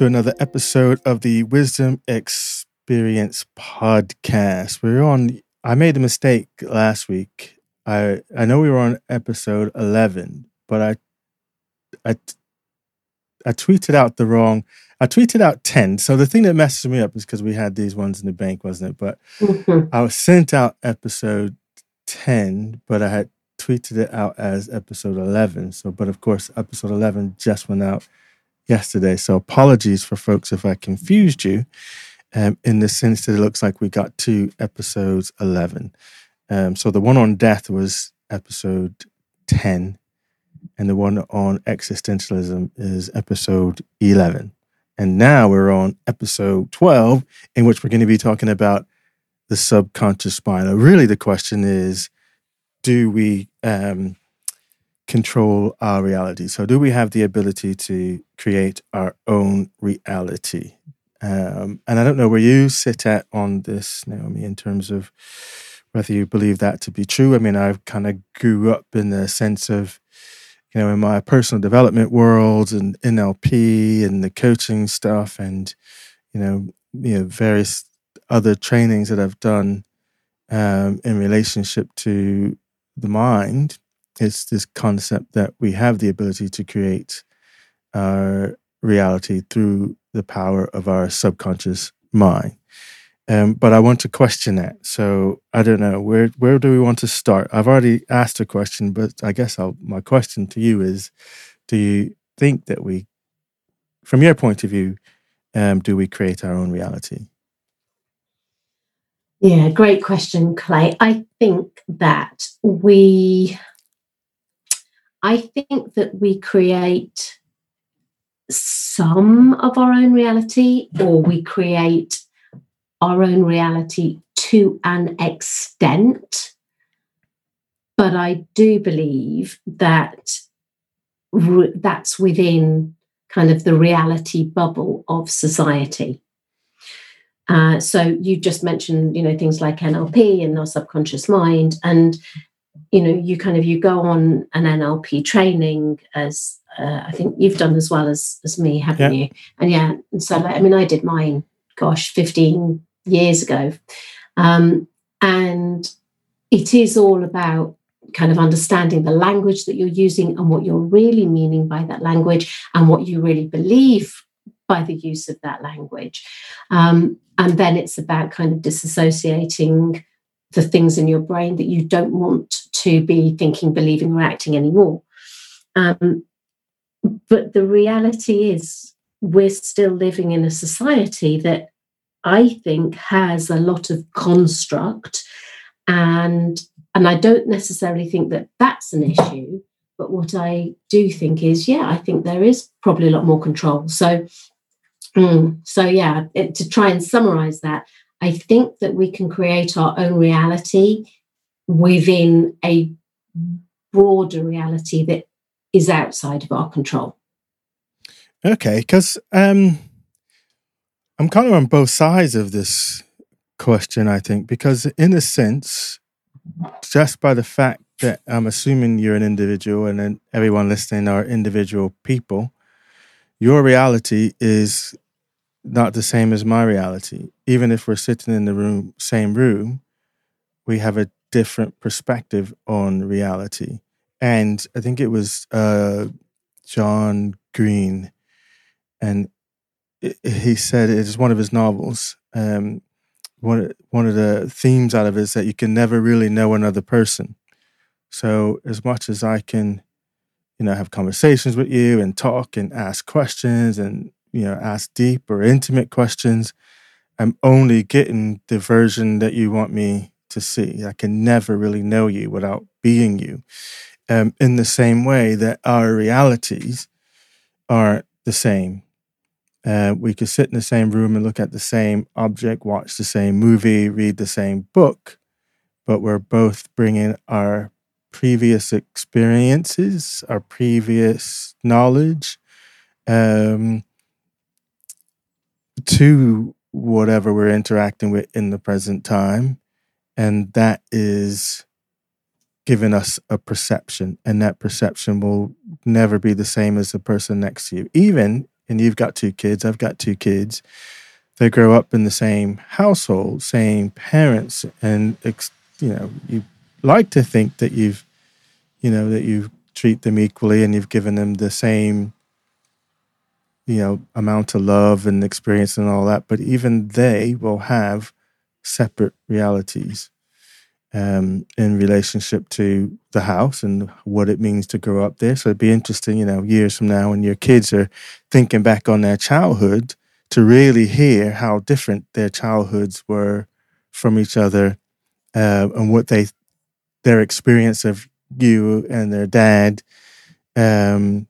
to another episode of the Wisdom Experience podcast. We're on. I made a mistake last week. I I know we were on episode eleven, but I I I tweeted out the wrong. I tweeted out ten. So the thing that messes me up is because we had these ones in the bank, wasn't it? But mm-hmm. I was sent out episode ten, but I had tweeted it out as episode eleven. So, but of course, episode eleven just went out yesterday. So apologies for folks if I confused you. Um, in the sense that it looks like we got two episodes 11. Um, so the one on death was episode 10, and the one on existentialism is episode 11. And now we're on episode 12, in which we're going to be talking about the subconscious mind. Really, the question is do we um, control our reality. So, do we have the ability to create our own reality? Um, and I don't know where you sit at on this, Naomi, in terms of whether you believe that to be true. I mean, I kind of grew up in the sense of, you know, in my personal development world and NLP and the coaching stuff, and you know, you know, various other trainings that I've done um, in relationship to the mind it's this concept that we have the ability to create our reality through the power of our subconscious mind. Um, but I want to question that. So I don't know where where do we want to start? I've already asked a question, but I guess I'll, my question to you is: Do you think that we, from your point of view, um, do we create our own reality? Yeah, great question, Clay. I think that we I think that we create some of our own reality, or we create our own reality to an extent. But I do believe that re- that's within kind of the reality bubble of society. Uh, so you just mentioned, you know, things like NLP and our subconscious mind, and you know you kind of you go on an nlp training as uh, i think you've done as well as as me haven't yeah. you? And yeah and so like, i mean i did mine gosh 15 years ago. Um, and it is all about kind of understanding the language that you're using and what you're really meaning by that language and what you really believe by the use of that language. Um, and then it's about kind of disassociating the things in your brain that you don't want to be thinking, believing, or acting anymore. Um, but the reality is, we're still living in a society that I think has a lot of construct, and and I don't necessarily think that that's an issue. But what I do think is, yeah, I think there is probably a lot more control. So, mm, so yeah, it, to try and summarize that, I think that we can create our own reality within a broader reality that is outside of our control. Okay, because um, I'm kind of on both sides of this question, I think, because in a sense, just by the fact that I'm assuming you're an individual and then everyone listening are individual people, your reality is not the same as my reality. Even if we're sitting in the room, same room, we have a different perspective on reality. And I think it was uh, John Green, and he said it is one of his novels. Um, one one of the themes out of it is that you can never really know another person. So as much as I can, you know, have conversations with you and talk and ask questions and you know ask deep or intimate questions, I'm only getting the version that you want me to see. I can never really know you without being you. Um, in the same way that our realities are the same. Uh, we could sit in the same room and look at the same object, watch the same movie, read the same book, but we're both bringing our previous experiences, our previous knowledge um, to whatever we're interacting with in the present time and that is giving us a perception and that perception will never be the same as the person next to you even and you've got two kids, I've got two kids. They grow up in the same household, same parents, and you know you like to think that you've, you know, that you treat them equally and you've given them the same, you know, amount of love and experience and all that. But even they will have separate realities um, in relationship to the house and what it means to grow up there. So it'd be interesting, you know, years from now when your kids are thinking back on their childhood to really hear how different their childhoods were from each other uh, and what they their experience of you and their dad. Um,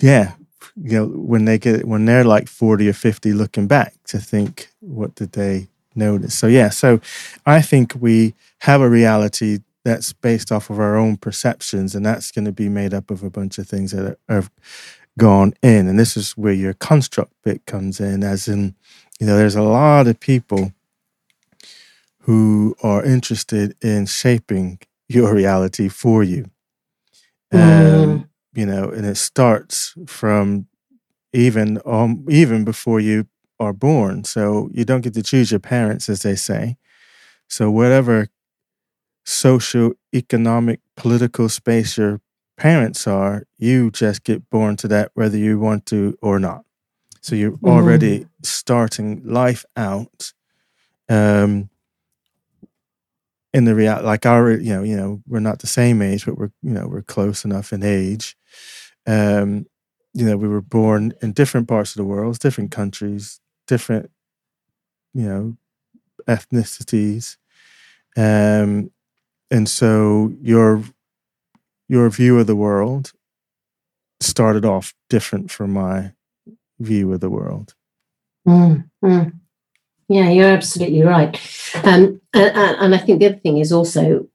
yeah, you know, when they get when they're like forty or fifty, looking back to think, what did they notice. So, yeah, so I think we have a reality that's based off of our own perceptions, and that's going to be made up of a bunch of things that have gone in. And this is where your construct bit comes in, as in, you know, there's a lot of people who are interested in shaping your reality for you. Um. You know, and it starts from even um, even before you are born. So you don't get to choose your parents, as they say. So whatever social, economic, political space your parents are, you just get born to that whether you want to or not. So you're mm-hmm. already starting life out um, in the real like our you know you know we're not the same age but we're you know we're close enough in age um you know we were born in different parts of the world different countries different, you know, ethnicities, um, and so your your view of the world started off different from my view of the world. Mm, mm. Yeah, you're absolutely right. Um, and, and I think the other thing is also,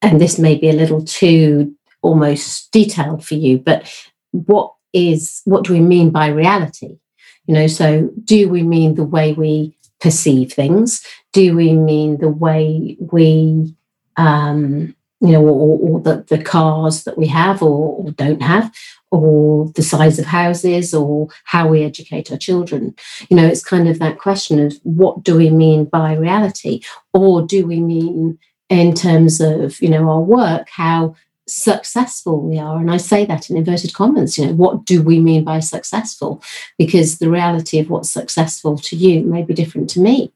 and this may be a little too almost detailed for you, but what is what do we mean by reality? You know, so do we mean the way we perceive things? Do we mean the way we, um, you know, or, or the, the cars that we have or, or don't have, or the size of houses, or how we educate our children? You know, it's kind of that question of what do we mean by reality? Or do we mean in terms of, you know, our work, how successful we are. And I say that in inverted commas, you know, what do we mean by successful? Because the reality of what's successful to you may be different to me.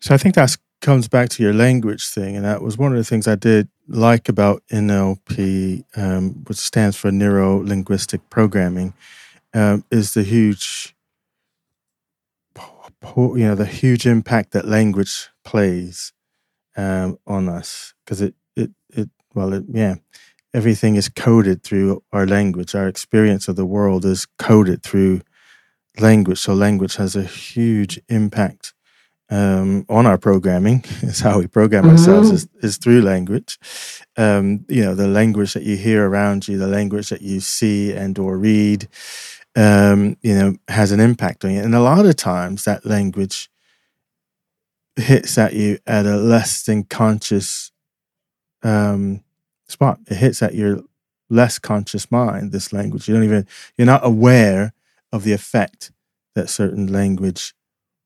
So I think that comes back to your language thing. And that was one of the things I did like about NLP, um, which stands for Neuro Linguistic Programming, um, is the huge, you know, the huge impact that language plays um, on us. Because it, well, it, yeah, everything is coded through our language. Our experience of the world is coded through language. So language has a huge impact um, on our programming. It's how we program mm-hmm. ourselves is, is, through language. Um, you know, the language that you hear around you, the language that you see and or read, um, you know, has an impact on you. And a lot of times that language hits at you at a less than conscious um, spot. It hits at your less conscious mind, this language. You don't even, you're not aware of the effect that certain language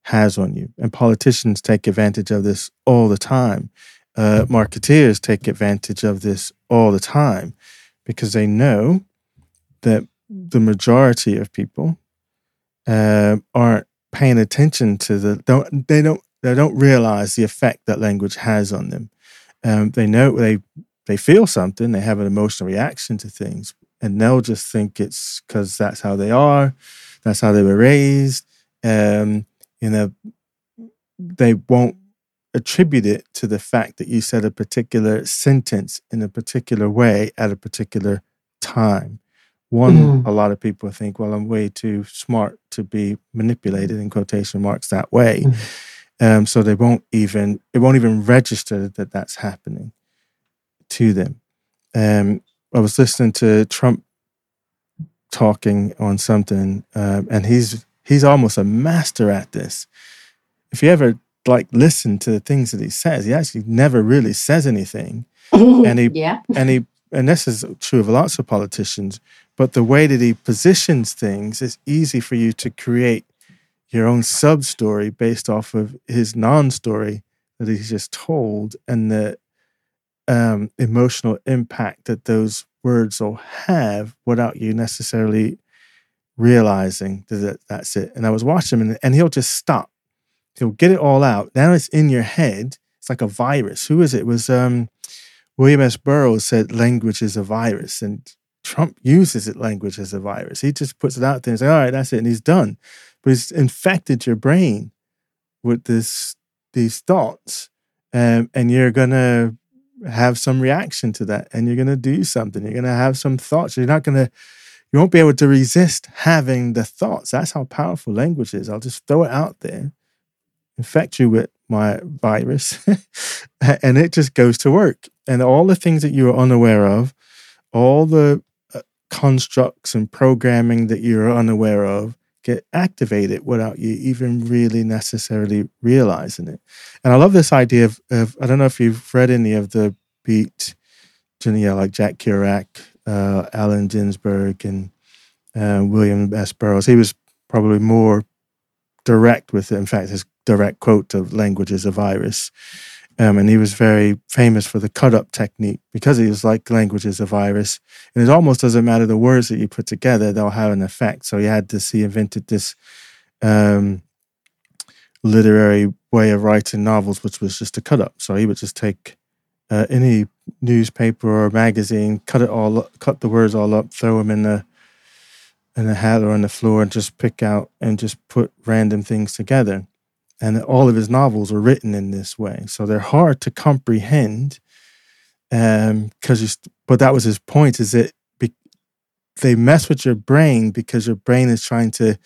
has on you. And politicians take advantage of this all the time. Uh, marketeers take advantage of this all the time because they know that the majority of people uh, aren't paying attention to the don't they don't they don't realize the effect that language has on them. Um, they know they they feel something, they have an emotional reaction to things, and they'll just think it's because that's how they are, that's how they were raised. Um, you know, they won't attribute it to the fact that you said a particular sentence in a particular way at a particular time. One, mm. a lot of people think, well, I'm way too smart to be manipulated in quotation marks that way. Mm. Um, so they won't even, it won't even register that that's happening to them. Um, I was listening to Trump talking on something, um, and he's he's almost a master at this. If you ever like listen to the things that he says, he actually never really says anything, and he yeah. and he and this is true of lots of politicians. but the way that he positions things is easy for you to create your own sub story based off of his non story that he's just told and the um, emotional impact that those words will have without you necessarily realizing that that's it. And I was watching him and, and he'll just stop. He'll get it all out. Now it's in your head. It's like a virus. Who is it? it was um, William S. Burroughs said language is a virus. And Trump uses it language as a virus. He just puts it out there and says, all right, that's it. And he's done. But it's infected your brain with this these thoughts. Um, and you're gonna have some reaction to that and you're gonna do something. You're gonna have some thoughts. You're not gonna you won't be able to resist having the thoughts. That's how powerful language is. I'll just throw it out there, infect you with my virus, and it just goes to work. And all the things that you are unaware of, all the uh, constructs and programming that you're unaware of, get activated without you even really necessarily realizing it. And I love this idea of, of I don't know if you've read any of the beat, you know, like Jack Kerouac uh, Allen Ginsberg and uh, William S. Burroughs. He was probably more direct with it. In fact, his direct quote of language is a virus. Um, and he was very famous for the cut up technique because he was like language is a virus. And it almost doesn't matter the words that you put together, they'll have an effect. So he had this, he invented this um, literary way of writing novels, which was just a cut up. So he would just take uh, any newspaper or magazine, cut it all, up, cut the words all up, throw them in the in the hat or on the floor, and just pick out and just put random things together. And all of his novels are written in this way, so they're hard to comprehend. Um, because but that was his point: is that be, they mess with your brain because your brain is trying to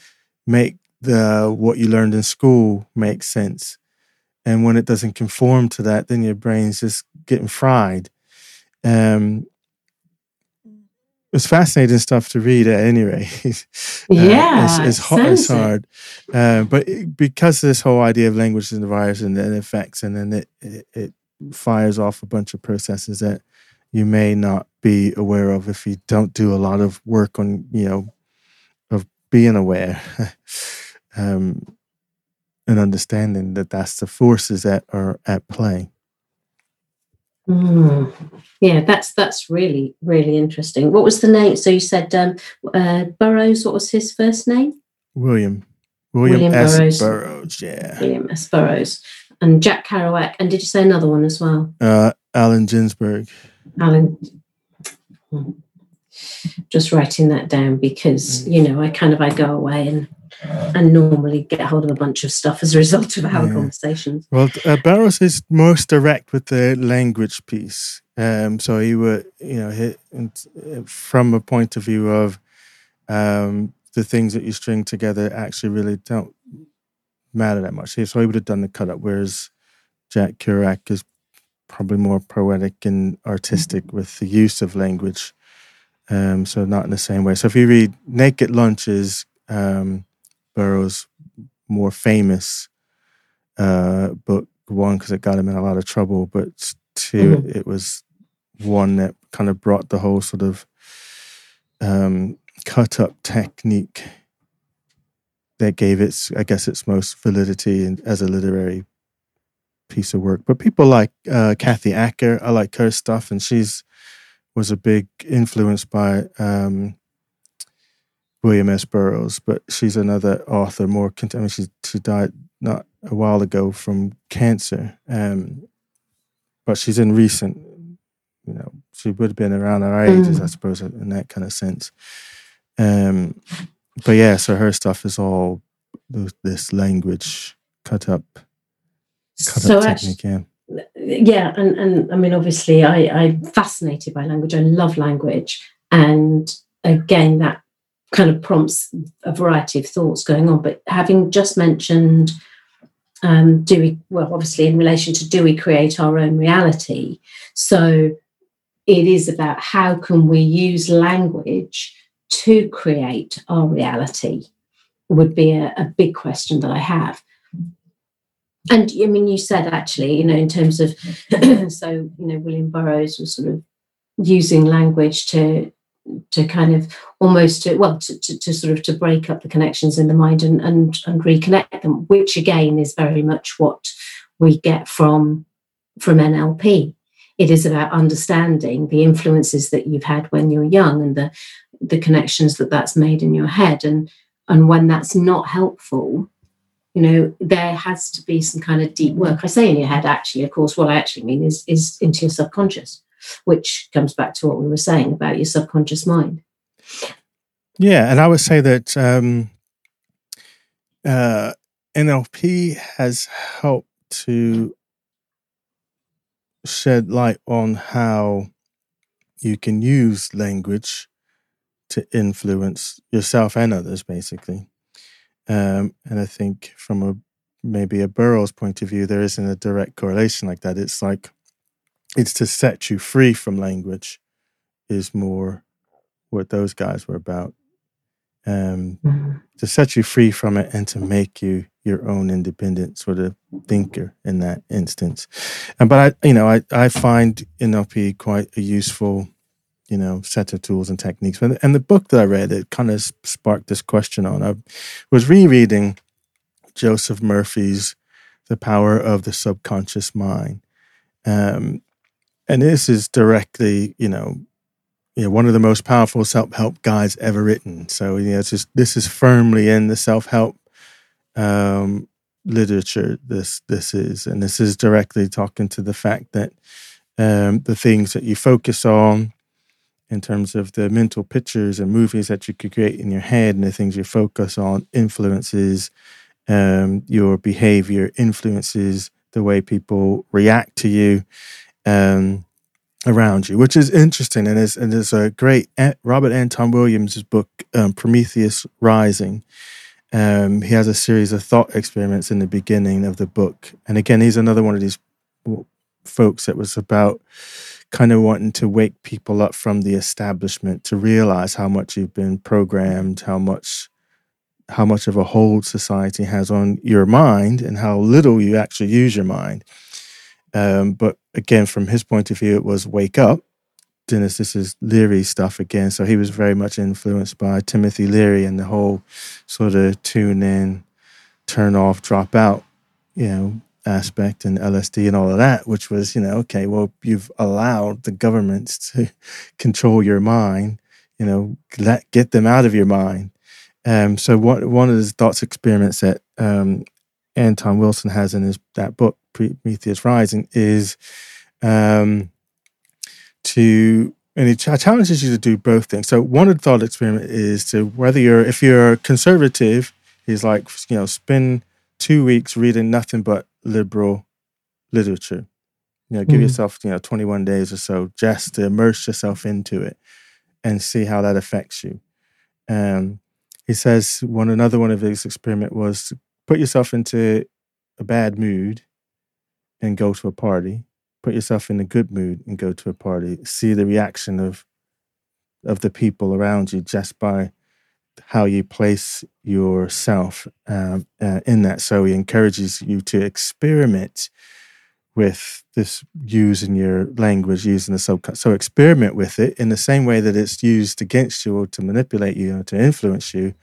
make the what you learned in school make sense and when it doesn't conform to that, then your brain's just getting fried. Um, it's fascinating stuff to read at any rate. uh, yeah, it's, it's, hard, it's hard. Uh, but it, because this whole idea of language and the virus and then effects, and then it, it, it fires off a bunch of processes that you may not be aware of if you don't do a lot of work on, you know, of being aware. um, and understanding that that's the forces that are at play. Mm. Yeah, that's that's really really interesting. What was the name? So you said um, uh, Burroughs. What was his first name? William. William, William S. Burroughs. Burroughs. Yeah. William S. Burroughs and Jack Kerouac. And did you say another one as well? Uh, Allen Ginsberg. Allen. Hmm. Just writing that down because you know I kind of I go away and and normally get hold of a bunch of stuff as a result of our yeah. conversations. Well, uh, Burroughs is most direct with the language piece. Um, so he would, you know, hit, uh, from a point of view of um, the things that you string together actually really don't matter that much. So he would have done the cut up, whereas Jack Kerouac is probably more poetic and artistic mm-hmm. with the use of language. Um, so not in the same way. So if you read Naked Lunches, um, Burroughs' more famous uh, book. One, because it got him in a lot of trouble, but 2 mm-hmm. it was one that kind of brought the whole sort of um, cut up technique that gave its, I guess, its most validity in, as a literary piece of work. But people like uh, Kathy Acker, I like her stuff, and she's was a big influence by um, William S. Burroughs, but she's another author. More, I mean, she she died not a while ago from cancer, um, but she's in recent. You know, she would have been around our ages, mm. I suppose, in that kind of sense. Um, but yeah, so her stuff is all this language cut up, cut so up technique. Yeah yeah and and i mean obviously i i'm fascinated by language i love language and again that kind of prompts a variety of thoughts going on. But having just mentioned, um, do we, well, obviously in relation to do we create our own reality? So it is about how can we use language to create our reality, would be a, a big question that I have. And I mean, you said actually, you know, in terms of, so, you know, William Burroughs was sort of using language to to kind of almost to well to, to, to, sort of to break up the connections in the mind and, and and reconnect them which again is very much what we get from from nlp it is about understanding the influences that you've had when you're young and the the connections that that's made in your head. And and when that's not helpful you know there has to be some kind of deep work i say in your head actually of course what i actually mean is is into your subconscious which comes back to what we were saying about your subconscious mind. Yeah, and I would say that um, uh, NLP has helped to shed light on how you can use language to influence yourself and others, basically. Um, and I think from a maybe a Burroughs point of view, there isn't a direct correlation like that. It's like it's to set you free from language is more what those guys were about. Um, mm-hmm. to set you free from it and to make you your own independent sort of thinker in that instance. And but i you know i i find nlp quite a useful you know set of tools and techniques. And, and the book that i read it kind of sparked this question on. I was rereading joseph murphy's the power of the subconscious mind. Um, and this is directly, you know, you know, one of the most powerful self-help guides ever written. So, you know, it's just, this is firmly in the self-help um, literature. This this is, and this is directly talking to the fact that um, the things that you focus on, in terms of the mental pictures and movies that you could create in your head, and the things you focus on, influences um, your behavior, influences the way people react to you um, around you, which is interesting. And there's, and a great Robert Anton Williams' book, um, Prometheus Rising. Um, he has a series of thought experiments in the beginning of the book. And again, he's another one of these folks that was about kind of wanting to wake people up from the establishment to realize how much you've been programmed, how much how much of a hold society has on your mind and how little you actually use your mind. Um, but again, from his point of view, it was wake up. Dennis, this is Leary stuff again. So he was very much influenced by Timothy Leary and the whole sort of tune in, turn off, drop out, you know, aspect and LSD and all of that, which was, you know, okay, well, you've allowed the governments to control your mind, you know, let get them out of your mind. Um, so what, one of the thoughts experiments that um, Anton Wilson has in his that book Prometheus Rising is um, to and it challenges you to do both things. So one of the thought experiment is to whether you're if you're conservative, is like you know spend two weeks reading nothing but liberal literature. You know, give mm yourself you know 21 days or so just to immerse yourself into it and see how that affects you. Um, he says one another one of his experiment was put yourself into a bad mood and go to a party. Put yourself in a good mood and go to a party. See the reaction of of the people around you just by how you place yourself um, uh, in that. So he encourages you to experiment with this using your language, using the sub. So experiment with it in the same way that it's used against you or to manipulate you or to influence you.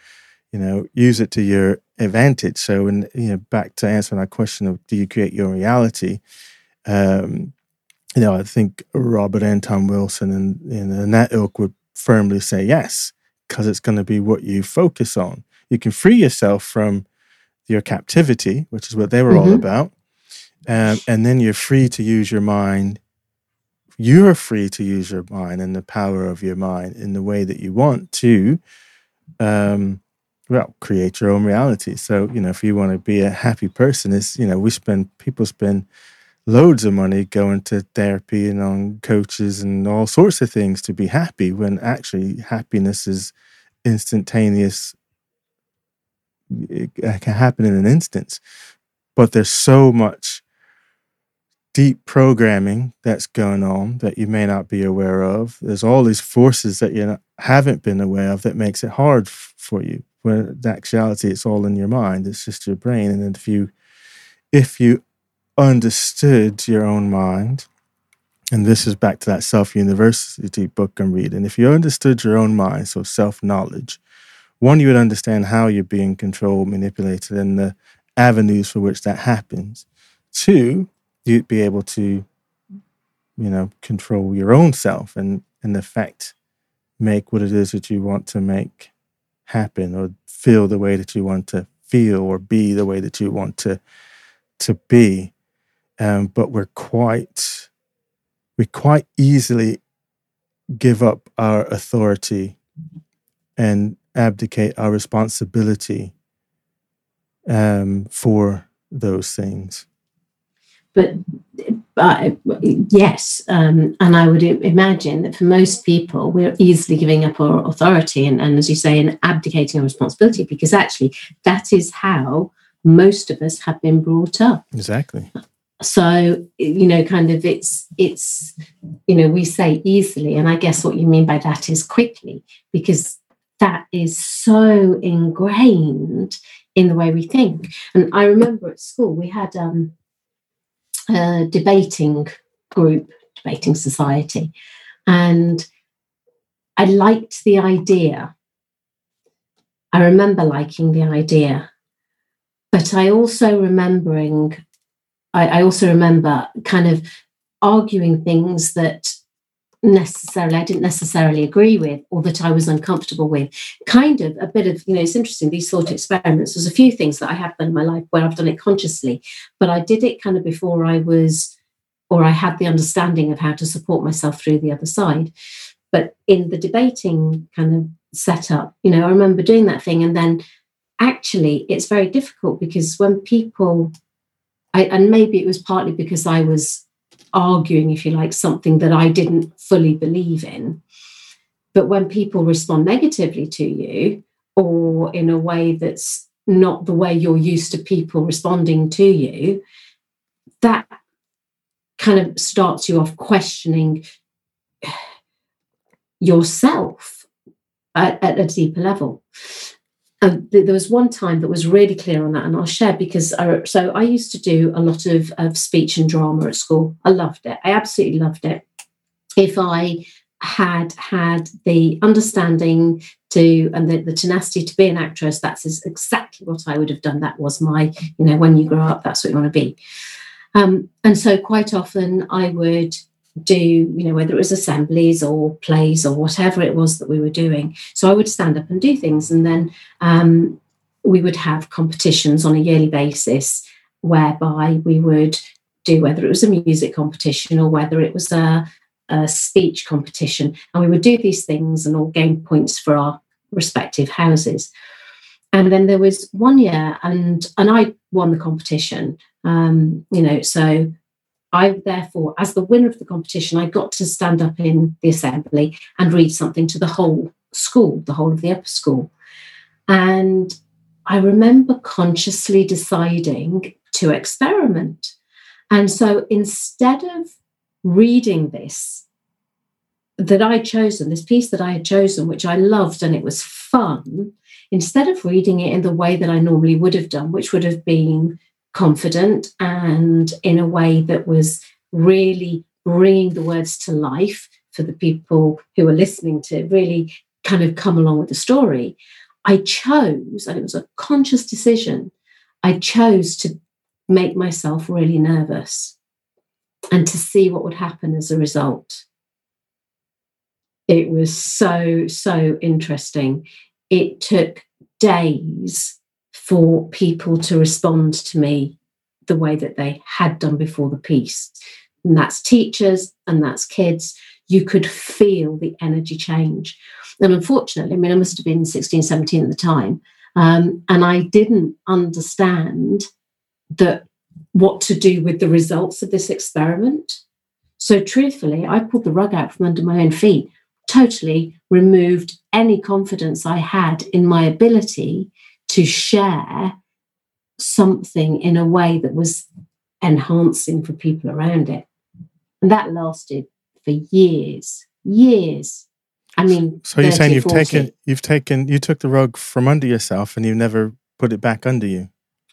You know, use it to your advantage. So, when you know, back to answering that question of do you create your reality? Um, you know, I think Robert Anton Wilson and, and that ilk would firmly say yes, because it's going to be what you focus on. You can free yourself from your captivity, which is what they were mm-hmm. all about. Um, and then you're free to use your mind. You're free to use your mind and the power of your mind in the way that you want to. Um, well, create your own reality. So, you know, if you want to be a happy person, it's, you know, we spend, people spend loads of money going to therapy and on coaches and all sorts of things to be happy when actually happiness is instantaneous. It can happen in an instance. But there's so much deep programming that's going on that you may not be aware of. There's all these forces that you haven't been aware of that makes it hard f- for you when in actuality it's all in your mind it's just your brain and if you if you understood your own mind and this is back to that self university book I'm reading. If you understood your own mind, so self knowledge, one, you would understand how you're being controlled, manipulated, and the avenues for which that happens. Two, you'd be able to, you know, control your own self and, in effect, make what it is that you want to make happen or feel the way that you want to feel or be the way that you want to to be. Um, but we're quite we quite easily give up our authority and abdicate our responsibility um, for those things. But, but yes, um, and I would imagine that for most people, we're easily giving up our authority and, and, as you say, and abdicating our responsibility because actually that is how most of us have been brought up. Exactly so you know kind of it's it's you know we say easily and i guess what you mean by that is quickly because that is so ingrained in the way we think and i remember at school we had um, a debating group debating society. And i liked the idea. I remember liking the idea but i also remembering I, I also remember kind of arguing things that necessarily I didn't necessarily agree with or that I was uncomfortable with. Kind of a bit of, you know, it's interesting, these thought experiments. There's a few things that I have done in my life where I've done it consciously, but I did it kind of before I was or I had the understanding of how to support myself through the other side. But in the debating kind of setup, you know, I remember doing that thing and then actually it's very difficult because when people I, and maybe it was partly because I was arguing, if you like, something that I didn't fully believe in. But when people respond negatively to you, or in a way that's not the way you're used to people responding to you, that kind of starts you off questioning yourself at, at a deeper level and there was one time that was really clear on that, and I'll share because I, so I used to do a lot of, of speech and drama at school. I loved it. I absolutely loved it. If I had had the understanding to and the, the tenacity to be an actress, that's exactly what I would have done. That was my, you know, when you grow up, that's what you want to be. Um, and so quite often I would do, you know, whether it was assemblies or plays or whatever it was that we were doing. So I would stand up and do things. And then um, we would have competitions on a yearly basis whereby we would do whether it was a music competition or whether it was a, a speech competition. And we would do these things and all gain points for our respective houses. And then there was one year, and and I won the competition. Um, you know, so I therefore, as the winner of the competition, I got to stand up in the assembly and read something to the whole school, the whole of the upper school. And I remember consciously deciding to experiment. And so instead of reading this that I'd chosen, this piece that I had chosen, which I loved and it was fun, instead of reading it in the way that I normally would have done, which would have been confident and in a way that was really bringing the words to life for the people who were listening to really kind of come along with the story. I chose, and it was a conscious decision, I chose to make myself really nervous and to see what would happen as a result. It was so, so interesting. It took days for people to respond to me the way that they had done before the piece. And that's teachers and that's kids. You could feel the energy change. And unfortunately, I mean, I must have been 16, 17 at the time. Um, and I didn't understand that what to do with the results of this experiment. So, truthfully, I pulled the rug out from under my own feet, totally removed any confidence I had in my ability to share something in a way that was enhancing for people around it. And that lasted for years, years. I mean, so you're 30, saying you've 40. taken, you've taken, you took the rug from under yourself and you never put it back under you.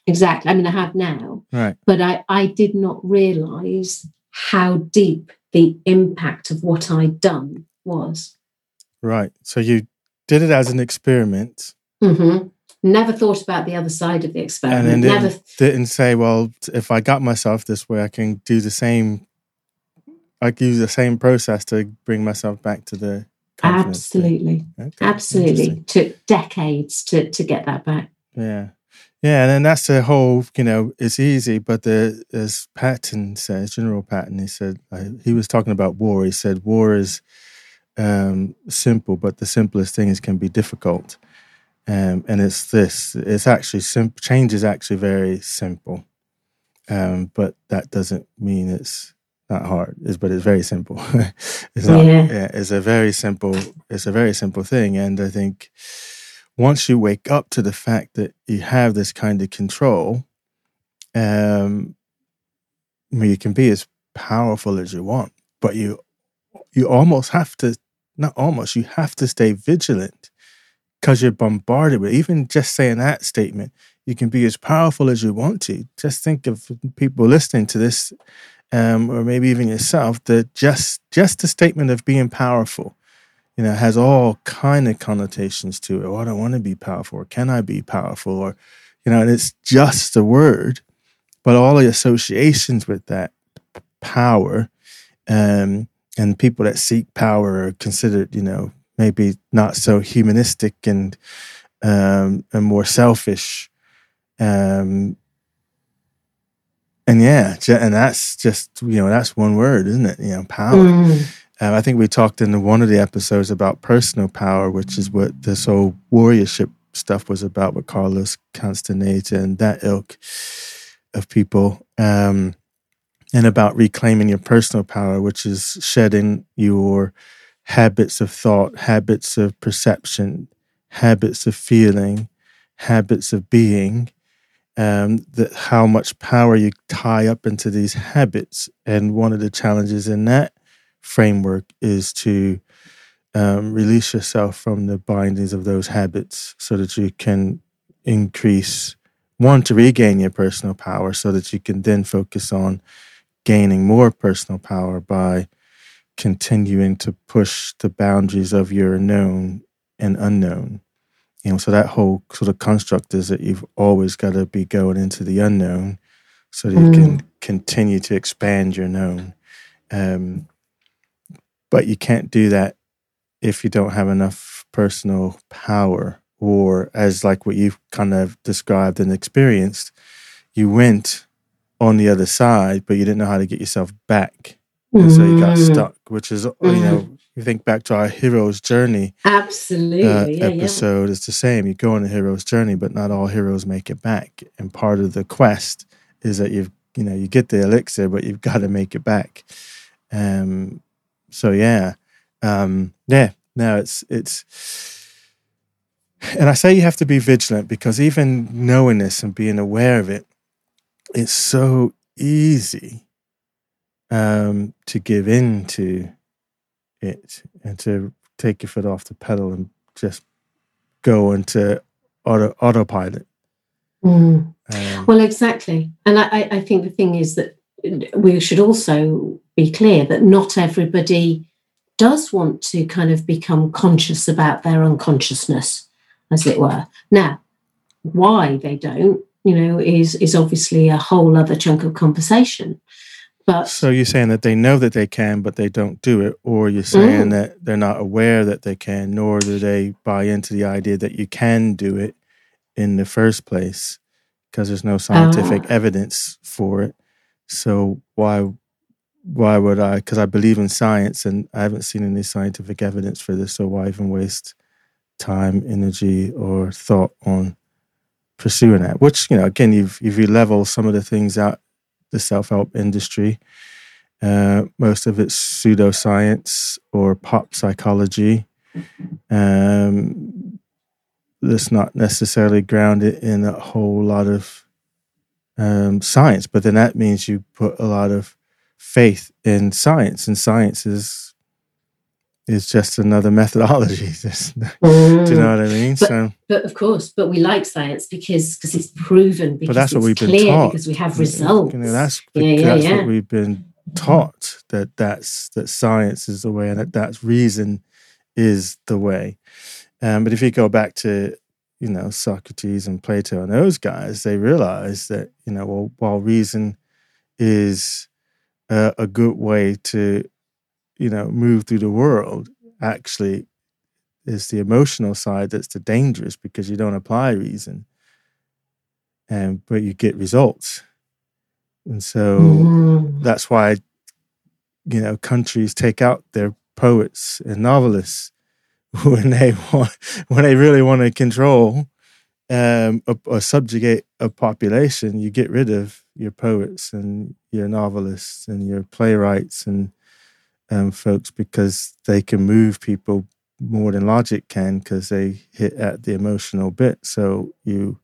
Exactly. I mean, I have now. Right. But I, I did not realize how deep the impact of what I'd done was. Right. So you did it as an experiment. Mm-hmm. Never thought about the other side of the experiment. And Never. didn't, didn't say, well, if I got myself this way, I can do the same. I can use the same process to bring myself back to the. Absolutely. Okay, Absolutely. Took decades to, to get that back. Yeah. Yeah, and then that's the whole, you know, it's easy, but the as Patton says, General Patton, he said uh, he was talking about war. He said war is um, simple, but the simplest things can be difficult. Um, and it's this. It's actually simple. Change is actually very simple, um, but that doesn't mean it's not hard. It's, but it's very simple. it's not. Yeah. yeah. It's a very simple. It's a very simple thing, and I think once you wake up to the fact that you have this kind of control, um, I mean, you can be as powerful as you want, but you you almost have to not almost you have to stay vigilant because you're bombarded with even just saying that statement. You can be as powerful as you want to. Just think of people listening to this, um, or maybe even yourself. That just just the statement of being powerful you know, has all kind of connotations to it. Oh, I don't want to be powerful, or can I be powerful? Or, you know, and it's just a word, but all the associations with that power, um, and people that seek power are considered, you know, maybe not so humanistic and um, and more selfish. Um, and yeah, and that's just you know that's one word, isn't it? You know, power. Mm. Um, I think we talked in one of the episodes about personal power, which is what this whole warriorship stuff was about with Carlos Castaneda and that ilk of people, um, and about reclaiming your personal power, which is shedding your habits of thought, habits of perception, habits of feeling, habits of being. Um, that how much power you tie up into these habits, and one of the challenges in that framework is to um, release yourself from the bindings of those habits so that you can increase one to regain your personal power so that you can then focus on gaining more personal power by continuing to push the boundaries of your known and unknown. You know so that whole sort of construct is that you've always got to be going into the unknown so that you can continue to expand your known. Um, but you can't do that if you don't have enough personal power or as like what you've kind of described and experienced you went on the other side but you didn't know how to get yourself back and so you got Mm. stuck which is you know you think back to our hero's journey Absolutely. uh, yeah, yeah. episode it's the same you go on a hero's journey but not all heroes make it back and part of the quest is that you've you know you get the elixir but you've got to make it back um so yeah um yeah no it's it's and i say you have to be vigilant because even knowing this and being aware of it it's so easy um to give in to it and to take your foot off the pedal and just go into auto autopilot Mm. um, Well, exactly. And I, I- I think the thing is that we should also be clear that not everybody does want to kind of become conscious about their unconsciousness, as it were. Now, why they don't, you know, is is obviously a whole other chunk of conversation. But So you're saying that they know that they can, but they don't do it, or you're saying that they're not aware that they can, nor do they buy into the idea that you can do it in the first place, because there's no scientific Ah. evidence for it. So why, why would I? Because I believe in science, and I haven't seen any scientific evidence for this. So why even waste time, energy, or thought on pursuing that? Which you know, again, you've if you level some of the things out the self help industry. Uh, most of it's pseudoscience or pop psychology. Um, that's not necessarily grounded in a whole lot of um, science, but then that means you put a lot of faith in science, and science is is just another methodology. Do you know what I mean? But- so, But of course, but we like science because because it's proven, because that's what we've been clear, taught. because we have results. You know, that's Yeah, yeah, that's yeah. what we've been taught that that's that science is the way and that that's reason is the way. Um, but if you go back to you know Socrates and Plato and those guys, they realize that you know well, while reason is a, a good way to you know move through the world, actually is the emotional side that's the dangerous because you don't apply reason, and but you get results, and so mm. that's why you know countries take out their poets and novelists when they want when they really want to control um, or, or subjugate a population, you get rid of your poets and your novelists and your playwrights and um, folks because they can move people more than logic can because they hit at the emotional bit. So you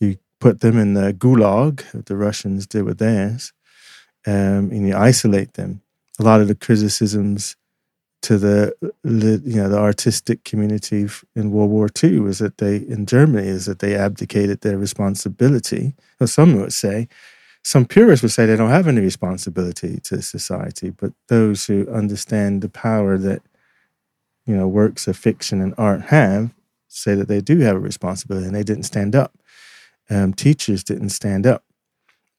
you put them in the gulag, the Russians did with theirs, um, and you isolate them. A lot of the criticisms to the you know the artistic community in World War II was that they in Germany is that they abdicated their responsibility. Well, some would say, some purists would say they don't have any responsibility to society, but those who understand the power that you know works of fiction and art have say that they do have a responsibility, and they didn't stand up. Um, teachers didn't stand up,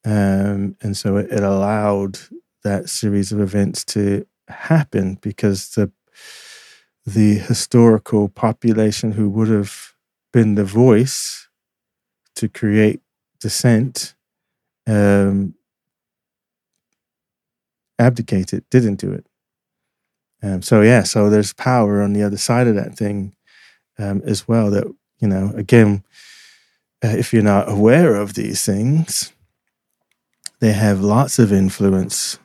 um, and so it, it allowed that series of events to happen because the the historical population who would have been the voice to create dissent um, abdicated, didn't do it. Um, so yeah, so there's power on the other side of that thing um, as well. That you know, again, uh, if you're not aware of these things, they have lots of influence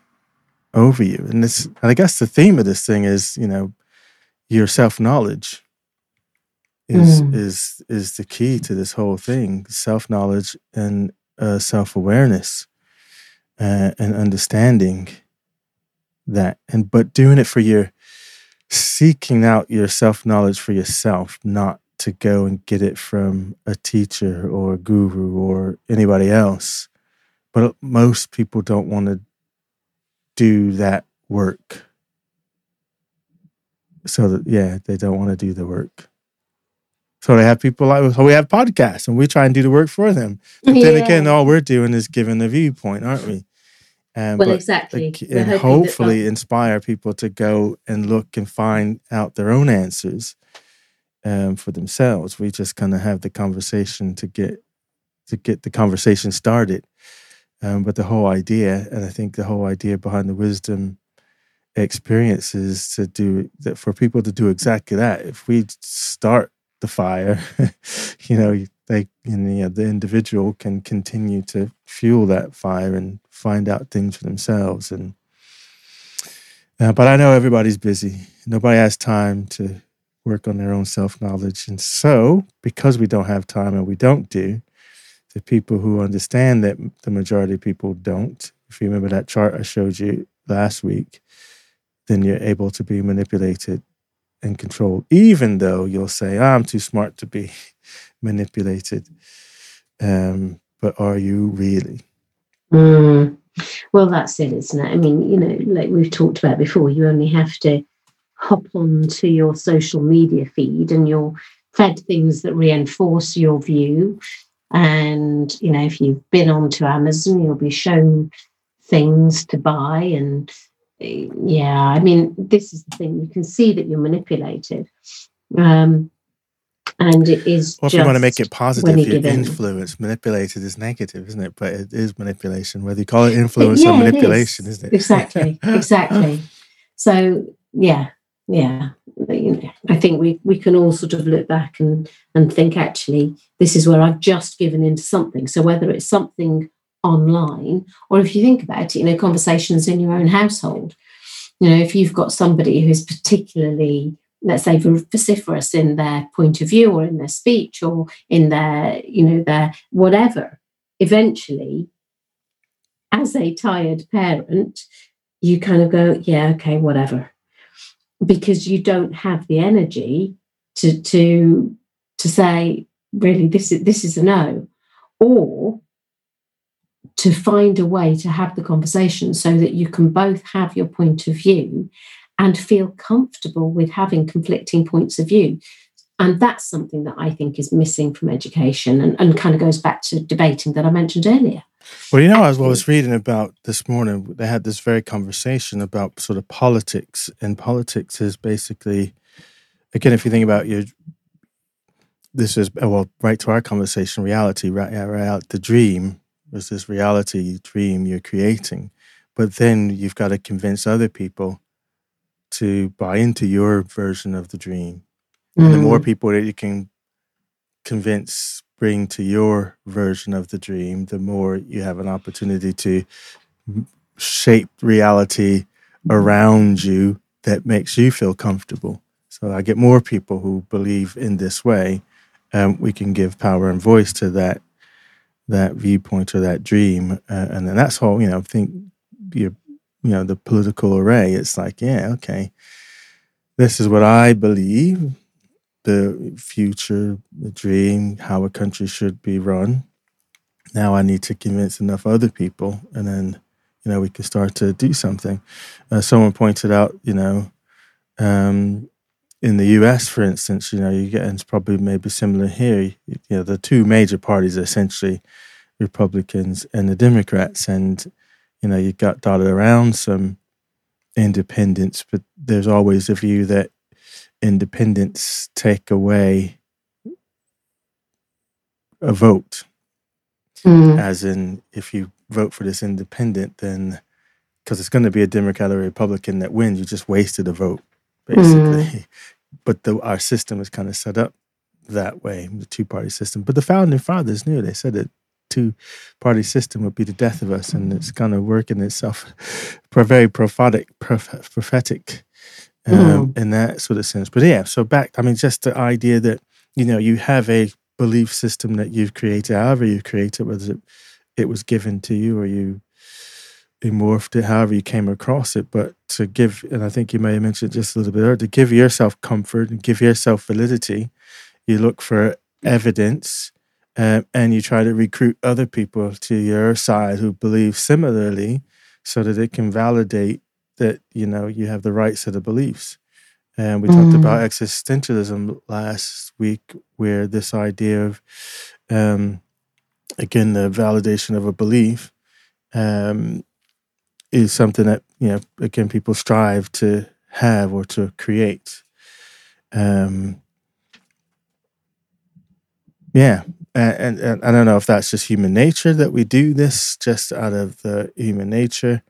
over you. And this, and I guess the theme of this thing is, you know, your self knowledge is mm. is is the key to this whole thing. Self knowledge and uh, self awareness uh, and understanding that, and but doing it for your seeking out your self knowledge for yourself, not to go and get it from a teacher or a guru or anybody else. But most people don't want to do that work. So that yeah, they don't want to do the work. So they have people like so we have podcasts and we try and do the work for them. But yeah. then again, all we're doing is giving the viewpoint, aren't we? Um, well, exactly. and hopefully inspire people to go and look and find out their own answers um, for themselves. We just kind of have the conversation to get to get the conversation started. Um, but the whole idea, and I think the whole idea behind the wisdom experience is to do that for people to do exactly that. If we start the fire, you know, they and, you know, the individual can continue to fuel that fire and find out things for themselves. And uh, but I know everybody's busy. Nobody has time to work on their own self knowledge, and so because we don't have time and we don't do, the people who understand that the majority of people don't, if you remember that chart I showed you last week, then you're able to be manipulated and controlled, even though you'll say, oh, I'm too smart to be manipulated. Um, but are you really? Mm. Well, that's it, isn't it? I mean, you know, like we've talked about before, you only have to hop on to your social media feed and you're fed things that reinforce your view and, you know, if you've been onto Amazon, you'll be shown things to buy. And yeah, I mean, this is the thing you can see that you're manipulated. Um, and it is. Well, if you want to make it positive, you're influence. Manipulated is negative, isn't it? But it is manipulation, whether you call it influence yeah, or manipulation, is. isn't it? Exactly, exactly. So, yeah, yeah. I think we, we can all sort of look back and, and think, actually, this is where I've just given into something. So whether it's something online or if you think about it, you know, conversations in your own household, you know, if you've got somebody who's particularly, let's say, vociferous in their point of view or in their speech or in their, you know, their whatever, eventually, as a tired parent, you kind of go, yeah, okay, whatever. Because you don't have the energy to to to say really this is this is a no. Or to find a way to have the conversation so that you can both have your point of view and feel comfortable with having conflicting points of view. And that's something that I think is missing from education and, and kind of goes back to debating that I mentioned earlier. Well, you know, as I was reading about this morning, they had this very conversation about sort of politics, and politics is basically, again, if you think about your, this is well, right to our conversation, reality, right, right, the dream is this reality dream you're creating, but then you've got to convince other people to buy into your version of the dream, mm. and the more mm. people that you can convince bring to your version of the dream, the more you have an opportunity to shape reality around you that makes you feel comfortable. So I get more people who believe in this way. Um, we can give power and voice to that that viewpoint or that dream, uh, and then that's all. You know, I think you you know the political array. It's like, yeah, okay, this is what I believe the future, the dream, how a country should be run. Now I need to convince enough other people, and then you know we can start to do something. Uh, someone pointed out, you know, um, in the U.S., for instance, you know, you get, and it's probably maybe similar here. You know, the two major parties are essentially Republicans and the Democrats, and you know, you got dotted around some independents, but there's always a view that independents take away a vote. Mm. As in, if you vote for this independent, then because it's going to be a Democrat or a Republican that wins, you just wasted a vote, basically. Mm. But the, our system is kind of set up that way, the two party system. But the founding fathers knew, they said that two party system would be the death of us, and it's kind of working itself very prophetic, prophetic um, mm. in that sort of sense. But yeah, so back, I mean, just the idea that you know you have a belief system that you've created, however you create it, whether it, it was given to you or you morphed it, however you came across it. But to give, and I think you may have mentioned just a little bit earlier, to give yourself comfort and give yourself validity, you look for evidence. Um, and you try to recruit other people to your side who believe similarly so that it can validate that you know you have the right set of beliefs. And we mm. talked about existentialism last week, where this idea of, um, again, the validation of a belief um, is something that you know again people strive to have or to create. Um, yeah, and, and, and, I don't know if that's just human nature that we do this just out of the human nature,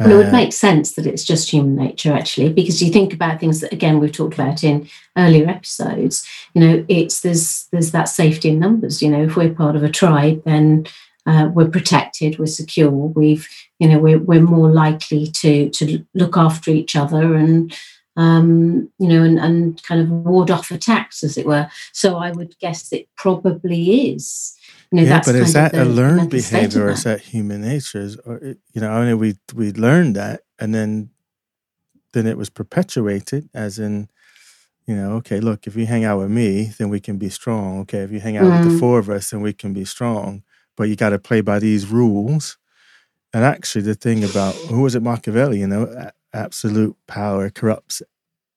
and it would uh, make sense that it's just human nature, actually, because you think about things that again we've talked about in earlier episodes. You know, it's there's there's that safety in numbers. You know, if we're part of a tribe, then uh, we're protected, we're secure. We've you know we're we're more likely to to look after each other and um, you know and and kind of ward off attacks, as it were. So I would guess it probably is you know, yeah, but is that a learned behavior or is that human nature? Is, Or you know, I mean, we we learned that, and then then it was perpetuated, as in, you know, okay, look, if you hang out with me, then we can be strong. Okay, if you hang out mm. with the mm. four of us, then we can be strong. But you got to play by these rules. And actually, the thing about who was it, Machiavelli? You know, absolute power corrupts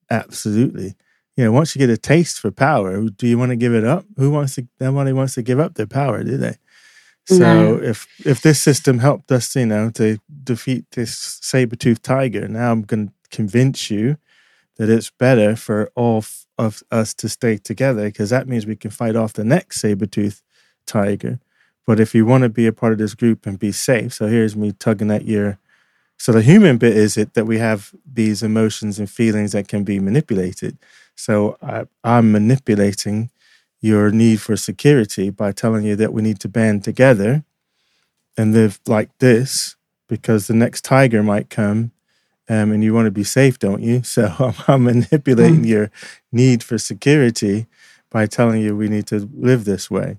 absolutely you know, once you get a taste for power, do you want to give it up? Who wants to? Nobody wants to give up their power, do they? So no. if if this system helped us, you know, to defeat this saber toothed tiger, now I'm going to convince you that it's better for all of us to stay together because that means we can fight off the next saber toothed tiger. But if you want to be a part of this group and be safe, so here's me tugging at your. So the human bit is it that we have these emotions and feelings that can be manipulated. So I, I'm manipulating your need for security by telling you that we need to band together and live like this because the next tiger might come um, and you want to be safe, don't you? So I'm, I'm manipulating mm. your need for security by telling you we need to live this way.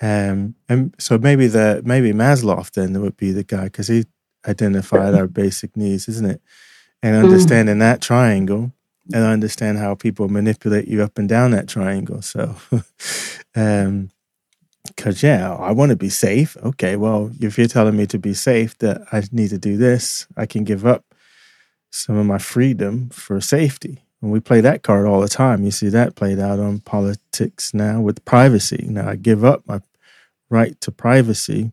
Um, and so maybe the maybe Maslow then would be the guy because he identified our basic needs, isn't it? And mm. understanding mm. that triangle, and I understand how people manipulate you up and down that triangle. So, um, because yeah, I want to be safe. Okay, well, if you're telling me to be safe, that I need to do this, I can give up some of my freedom for safety. And we play that card all the time. You see that played out on politics now with privacy. Now I give up my right to privacy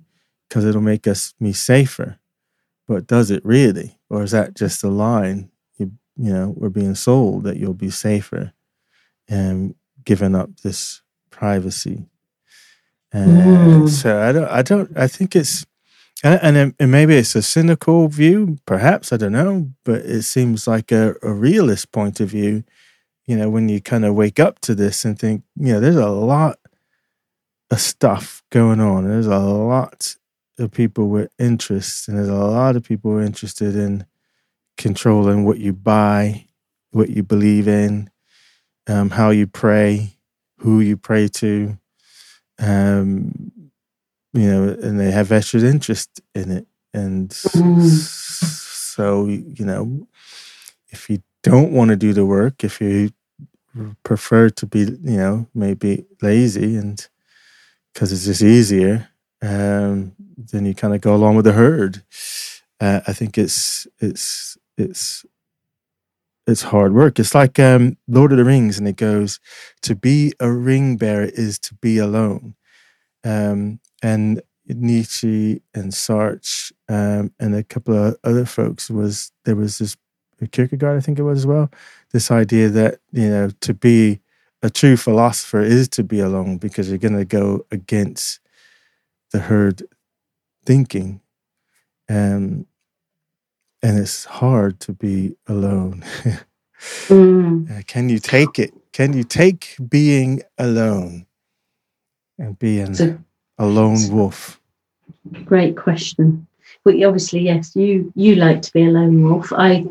because it'll make us me safer. But does it really? Or is that just a line? You, you know, we're being sold that you'll be safer and giving up this privacy. And mm. so I don't, I don't, I think it's, and, and, and, maybe it's a cynical view, perhaps, I don't know, but it seems like a, a realist point of view, you know, when you kind of wake up to this and think, you know, there's a lot of stuff going on. There's a lot of people with interests, and there's a lot of people interested in controlling what you buy, what you believe in, um, how you pray, who you pray to, um, you know, and they have vested interest in it. And mm-hmm. so, you know, if you don't want to do the work, if you prefer to be, you know, maybe lazy and because it's just easier, um, then you kind of go along with the herd. Uh, I think it's it's it's it's hard work. It's like um, Lord of the Rings, and it goes to be a ring bearer is to be alone. Um, and Nietzsche and Sartre um, and a couple of other folks was there was this Kierkegaard, I think it was as well. This idea that you know to be a true philosopher is to be alone because you're going to go against the herd thinking, um, and it's hard to be alone. mm. uh, can you take it? Can you take being alone and being a lone wolf? Great question. Well, obviously, yes, you you like to be a lone wolf. I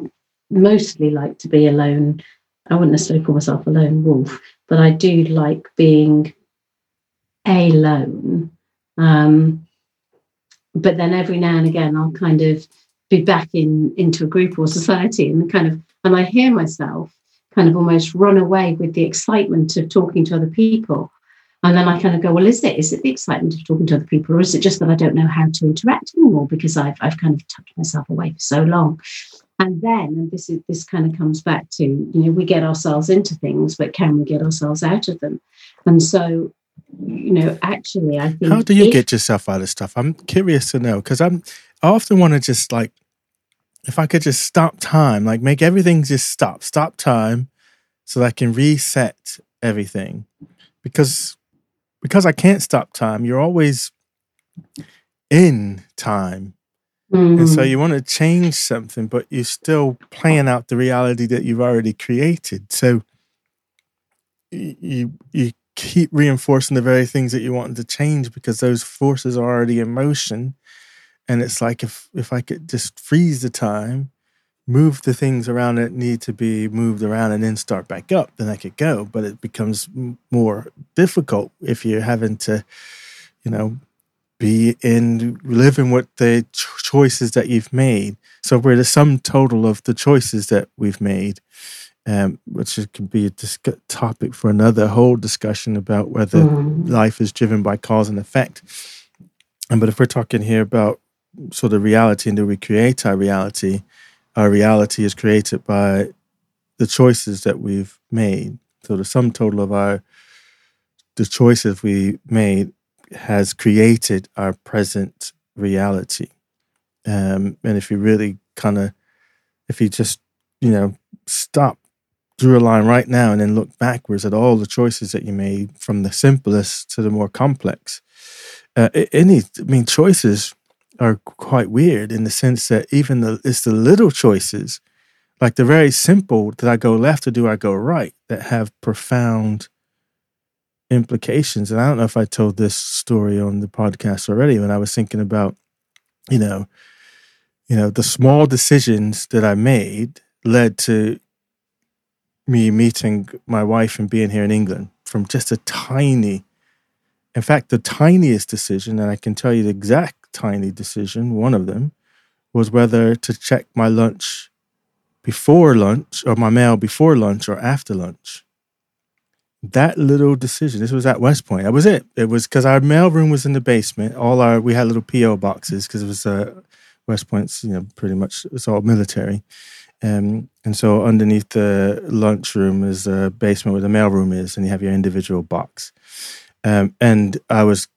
mostly like to be alone. I wouldn't necessarily call myself a lone wolf, but I do like being alone. Um, but then every now and again, I'll kind of be back in into a group or society, and kind of, and I hear myself kind of almost run away with the excitement of talking to other people. And then I kind of go, well, is it? Is it the excitement of talking to other people, or is it just that I don't know how to interact anymore because I've I've kind of tucked myself away for so long? And then, and this is this kind of comes back to, you know, we get ourselves into things, but can we get ourselves out of them? And so, you know, actually, I think. How do you if, get yourself out of stuff? I'm curious to know because I'm. I often want to just like, if I could just stop time, like make everything just stop, stop time, so that I can reset everything, because because I can't stop time. You're always in time. Mm-hmm. And so mm-hmm. you want to change something, but you're still playing out the reality that you've already created. So you you keep reinforcing the very things that you want to change because those forces are already in motion. And it's like if if I could just freeze the time move the things around that need to be moved around and then start back up, then I could go. But it becomes more difficult if you're having to, you know, be in living with the choices that you've made. So we're the sum total of the choices that we've made, um, which could be a dis- topic for another whole discussion about whether mm. life is driven by cause and effect. And but if we're talking here about sort of reality and do we create our reality, our reality is created by the choices that we've made. So the sum total of our the choices we made has created our present reality. Um, and if you really kind of, if you just, you know, stop, drew a line right now, and then look backwards at all the choices that you made from the simplest to the more complex, uh, any, I mean, choices are quite weird in the sense that even the it's the little choices, like the very simple, did I go left or do I go right, that have profound implications. And I don't know if I told this story on the podcast already when I was thinking about, you know, you know, the small decisions that I made led to me meeting my wife and being here in England from just a tiny, in fact, the tiniest decision, and I can tell you the exact tiny decision, one of them, was whether to check my lunch before lunch or my mail before lunch or after lunch. that little decision. This was at West Point. That was it. It was because our mail room was in the basement. All our we had little PO boxes because it was uh, West Point's. You know, pretty much it's all military. Um, and so underneath the lunchroom is a basement where the mailroom is, and you have your individual box. Um, and I was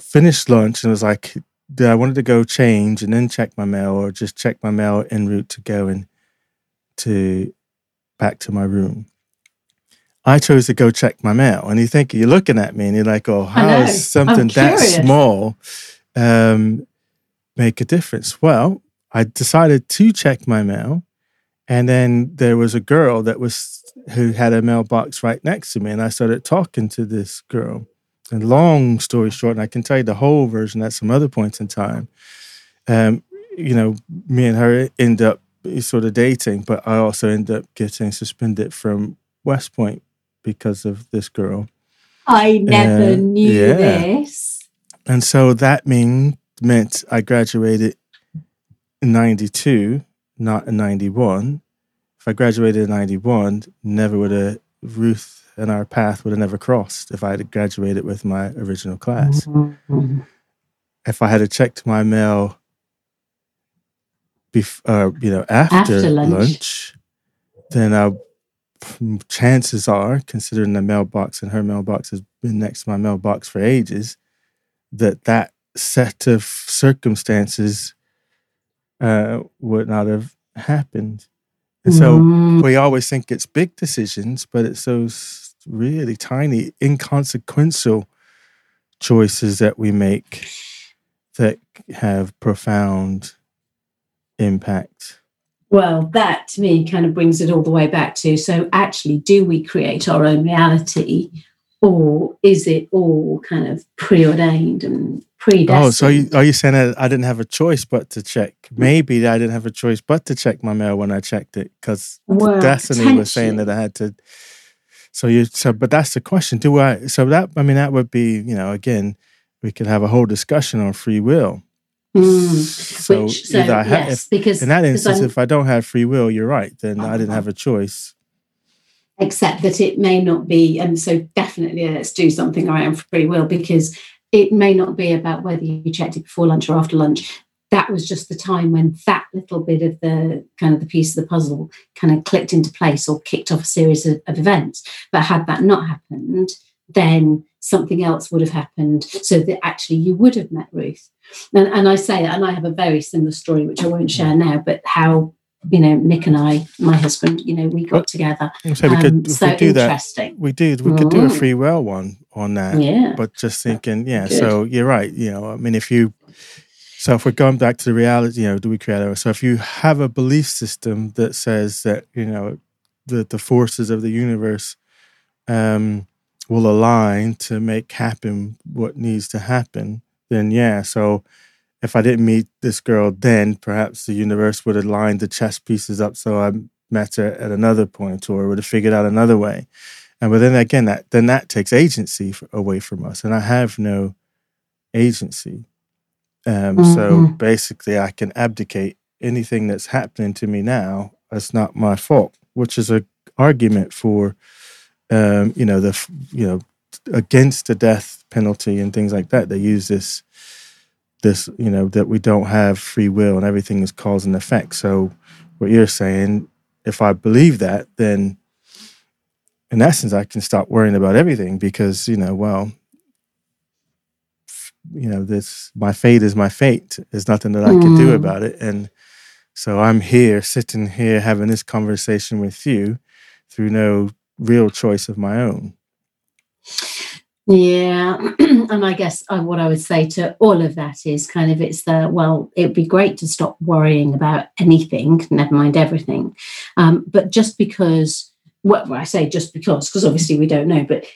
finished lunch and was like, I wanted to go change and then check my mail, or just check my mail en route to going to back to my room. I chose to go check my mail, and you think you're looking at me, and you're like, "Oh, how is something that small um, make a difference?" Well, I decided to check my mail, and then there was a girl that was who had a mailbox right next to me, and I started talking to this girl. And long story short, and I can tell you the whole version at some other points in time. Um, you know, me and her end up sort of dating, but I also end up getting suspended from West Point because of this girl. I never uh, knew yeah. this. And so that mean, meant I graduated in 92, not in 91. If I graduated in 91, never would have, Ruth and our path would have never crossed if I had graduated with my original class. Mm-hmm. If I had checked my mail, bef- uh, you know, after, after lunch. lunch, then I, chances are, considering the mailbox and her mailbox has been next to my mailbox for ages, that that set of circumstances uh, would not have happened. And so mm. we always think it's big decisions, but it's those really tiny, inconsequential choices that we make that have profound impact. Well, that to me kind of brings it all the way back to so actually, do we create our own reality or is it all kind of preordained and predestined? Oh, so are you, are you saying that I didn't have a choice but to check? Maybe I didn't have a choice but to check my mail when I checked it because well, Destiny was saying that I had to. So you so, but that's the question. Do I? So that I mean, that would be you know again, we could have a whole discussion on free will. Mm, so, which, so yes, if, because in that instance, if I don't have free will, you're right. Then I didn't have a choice except that it may not be and so definitely let's do something around free will because it may not be about whether you checked it before lunch or after lunch that was just the time when that little bit of the kind of the piece of the puzzle kind of clicked into place or kicked off a series of, of events but had that not happened then something else would have happened so that actually you would have met ruth and, and i say that and i have a very similar story which i won't share now but how you know, Nick and I, my husband, you know, we got together. So we could, um, so we do that. We did. We could do a mm. free will one on that. Yeah. But just thinking, yeah. Good. So you're right. You know, I mean, if you, so if we're going back to the reality, you know, do we create our? So if you have a belief system that says that you know, the the forces of the universe, um, will align to make happen what needs to happen, then yeah. So if I didn't meet this girl then, perhaps the universe would have lined the chess pieces up so I met her at another point or would have figured out another way. And but then again, that then that takes agency away from us, and I have no agency. Um, mm-hmm. So basically, I can abdicate anything that's happening to me now. It's not my fault, which is a argument for, um, you know, the you know against the death penalty and things like that. They use this this, you know, that we don't have free will and everything is cause and effect. So, what you're saying, if I believe that, then in essence, I can stop worrying about everything because, you know, well, you know, this, my fate is my fate. There's nothing that I can do mm. about it. And so I'm here, sitting here, having this conversation with you through no real choice of my own. Yeah, and I guess uh, what I would say to all of that is kind of it's the well, it'd be great to stop worrying about anything, never mind everything. Um, but just because, well, I say just because, because obviously we don't know, but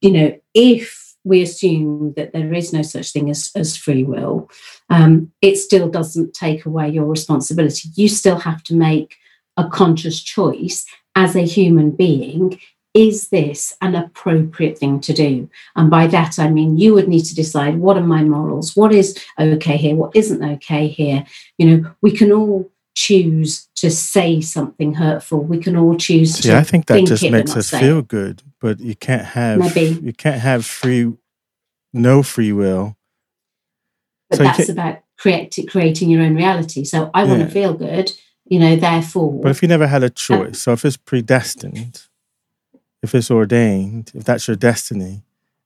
you know, if we assume that there is no such thing as, as free will, um, it still doesn't take away your responsibility. You still have to make a conscious choice as a human being is this an appropriate thing to do? And by that, I mean you would need to decide what are my morals? What is okay here? What isn't okay here? You know, we can all choose to say something hurtful. We can all choose to. Yeah, I think that think just makes us feel good, but you can't have Maybe. you can't have free no free will. But So that's about create, creating your own reality. So I want to feel good, you know, therefore. But if you never had a uh, choice, so if it's predestined, if it's ordained, if that's your destiny,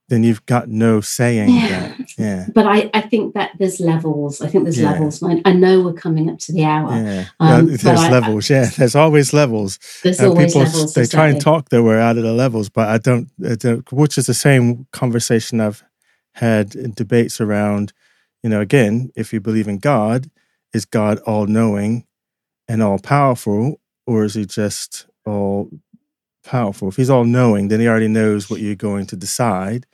then you've got no saying Yeah. that. Yeah. but I, I think that there's levels. I think there's Yeah. levels. I, I know we're coming up to the hour. Yeah. Um, there's I- levels. Yeah. There's always levels. There's And always people levels. they try and talk their way out of the levels, but I don't, I don't which is the same conversation I've had in debates around, you know, again, if you believe in God, is God all knowing and all powerful, or is he just all powerful? If he's all knowing, then he already knows what you're going to decide.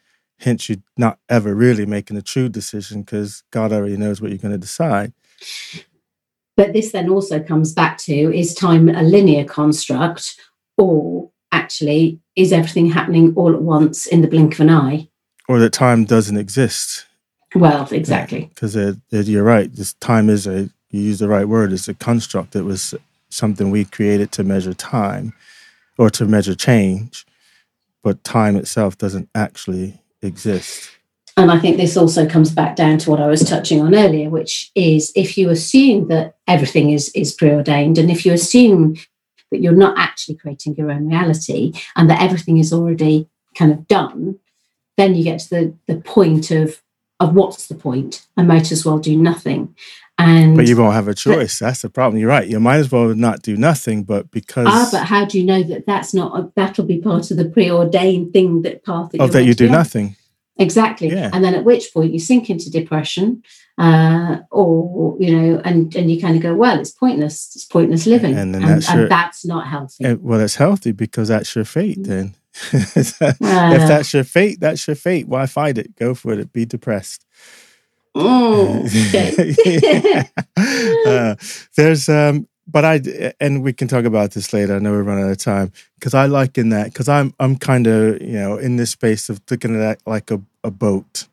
Hence, you're not ever really making a true decision because God already knows what you're going to decide. But this then also comes back to is time a linear construct or actually is everything happening all at once in the blink of an eye? Or that time doesn't exist. Well, exactly. because you're right. This time is a you use the right word. It's a construct. It was something we created to measure time or to measure change, but time itself doesn't actually exist. And I think this also comes back down to what I was touching on earlier, which is if you assume that everything is, is preordained, and if you assume that you're not actually creating your own reality and that everything is already kind of done, then you get to the, the point of, of what's the point? I might as well do nothing. And But you won't have a choice. That's the problem. You're right. You might as well not do nothing, but because ah, but how do you know that that's not that'll be part of the preordained thing that path that, of you're that you do on? nothing. Exactly. Yeah. And then at which point you sink into depression, uh, or you know, and and you kind of go, well, it's pointless. It's pointless living, And and, that's and your- that's not healthy. And, well, it's healthy because that's your fate. Then, if that's your fate, that's your fate. Why fight it? Go for it. Be depressed. Mm, okay. uh, there's um but i and we can talk about this later. I know we're running out of time. Because i like in that because i'm i'm kind of you know in this space of looking at that like a, a boat.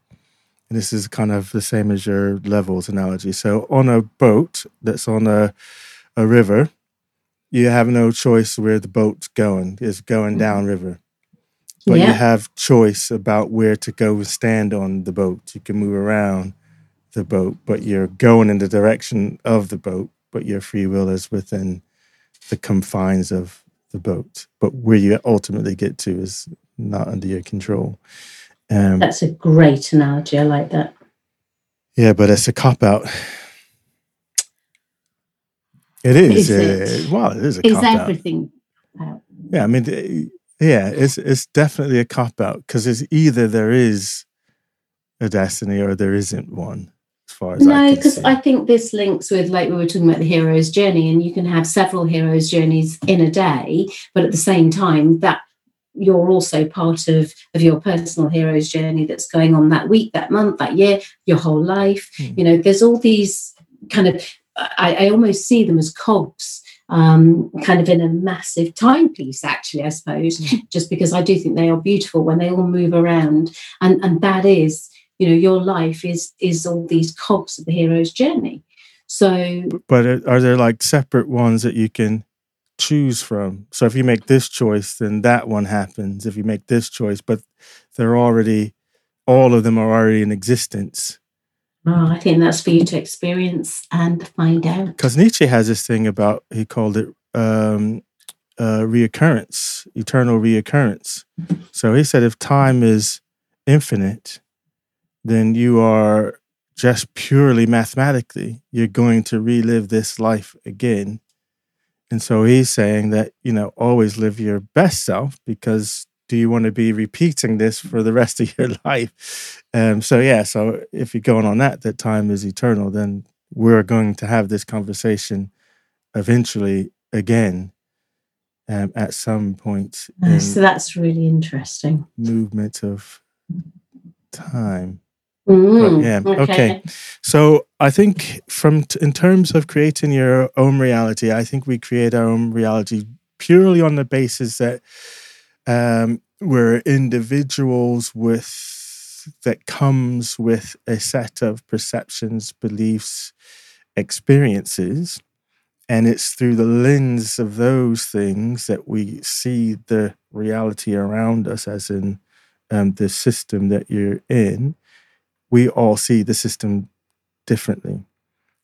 And this is kind of the same as your levels analogy. So on a boat that's on a a river you have no choice where the boat's going. It's going down river but you have choice about where to go and stand on the boat. You can move around the boat, but you're going in the direction of the boat, but your free will is within the confines of the boat. But where you ultimately get to is not under your control. Um, That's a great analogy. I like that. yeah, but it's a cop out. It is. Is it? uh, well, it is a Is cop out. everything out? Yeah, I mean, yeah, it's it's definitely a cop out because it's either there is a destiny or there isn't one. Far as No, because. I think this links with like we were talking about the hero's journey, and you can have several hero's journeys in a day, but at the same time, that you're also part of of your personal hero's journey that's going on that week, that month, that year, your whole life. Hmm. You know, there's all these kind of I, I almost see them as cogs. Um, kind of in a massive timepiece, actually, I suppose, just because I do think they are beautiful when they all move around, and and that is you know your life is is all these cogs of the hero's journey. So but are there like separate ones that you can choose from? So if you make this choice then that one happens if you make this choice but they're already all of them are already in existence. Oh, i think that's for you to experience and find out. Because nietzsche has this thing about he called it um uh reoccurrence eternal reoccurrence. So he said if time is infinite then you are just purely mathematically you're going to relive this life again. And so he's saying that you know always live your best self because do you want to be repeating this for the rest of your life? Um so yeah so if you're going on that that time is eternal then we're going to have this conversation eventually again um, at some point so that's really interesting. movement of time Mm, yeah, okay. So I think from t- in terms of creating your own reality, I think we create our own reality purely on the basis that um, we're individuals with that comes with a set of perceptions, beliefs, experiences, and it's through the lens of those things that we see the reality around us, as in um, the system that you're in. We all see the system differently.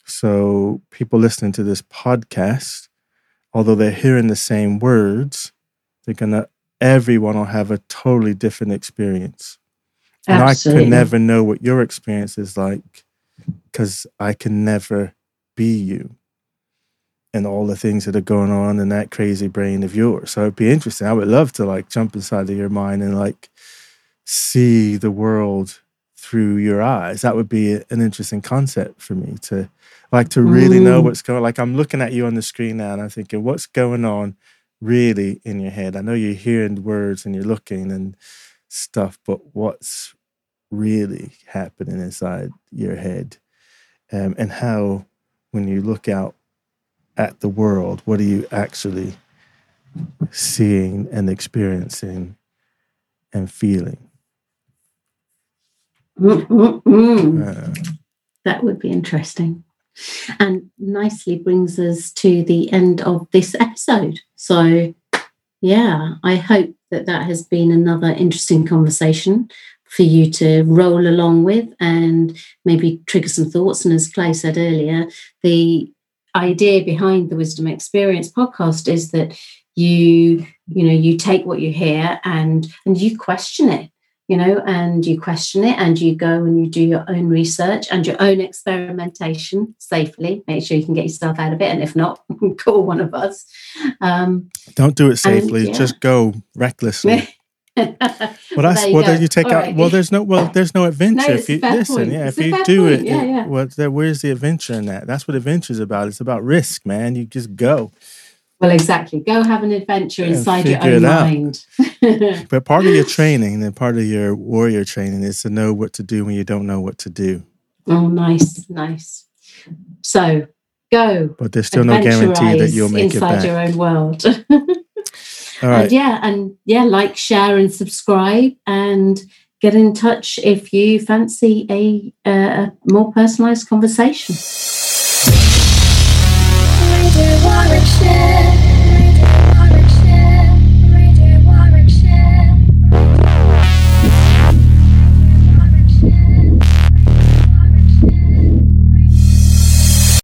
So, people listening to this podcast, although they're hearing the same words, they're gonna, everyone will have a totally different experience. And Absolutely. I can never know what your experience is like because I can never be you and all the things that are going on in that crazy brain of yours. So it'd be interesting. I would love to like jump inside of your mind and like see the world through your eyes. That would be an interesting concept for me to like to really know Mm. what's going like I'm looking at you on the screen now and I'm thinking what's going on really in your head. I know you're hearing words and you're looking and stuff, but what's really happening inside your head? Um, and how when you look out at the world, what are you actually seeing and experiencing and feeling? Mm, mm, mm. Uh, That would be interesting. And nicely brings us to the end of this episode. So, yeah, I hope that that has been another interesting conversation for you to roll along with and maybe trigger some thoughts. And as Clay said earlier, the idea behind the Wisdom Experience podcast is that you, you know, you take what you hear and and you question it you know, and you question it and you go and you do your own research and your own experimentation safely. Make sure you can get yourself out of it. And if not, call one of us. Um, don't do it safely. yeah. Just go recklessly. well, that's well. Then you take out. Well, there's no. Well, there's no adventure it's if you listen. point. Yeah, It's if you do point. it, Yeah, it- yeah. Well, there, where's the adventure in that? That's what adventure's about. It's about risk, man. You just go. Exactly. Go have an adventure Yeah, inside your own mind. But part of your training and part of your warrior training is to know what to do when you don't know what to do. oh, nice, nice. So go. But there's still no guarantee that you'll make it inside your own world. All right. And yeah, and yeah, like, share, and subscribe, and get in touch if you fancy a, uh, a more personalized conversation. Share.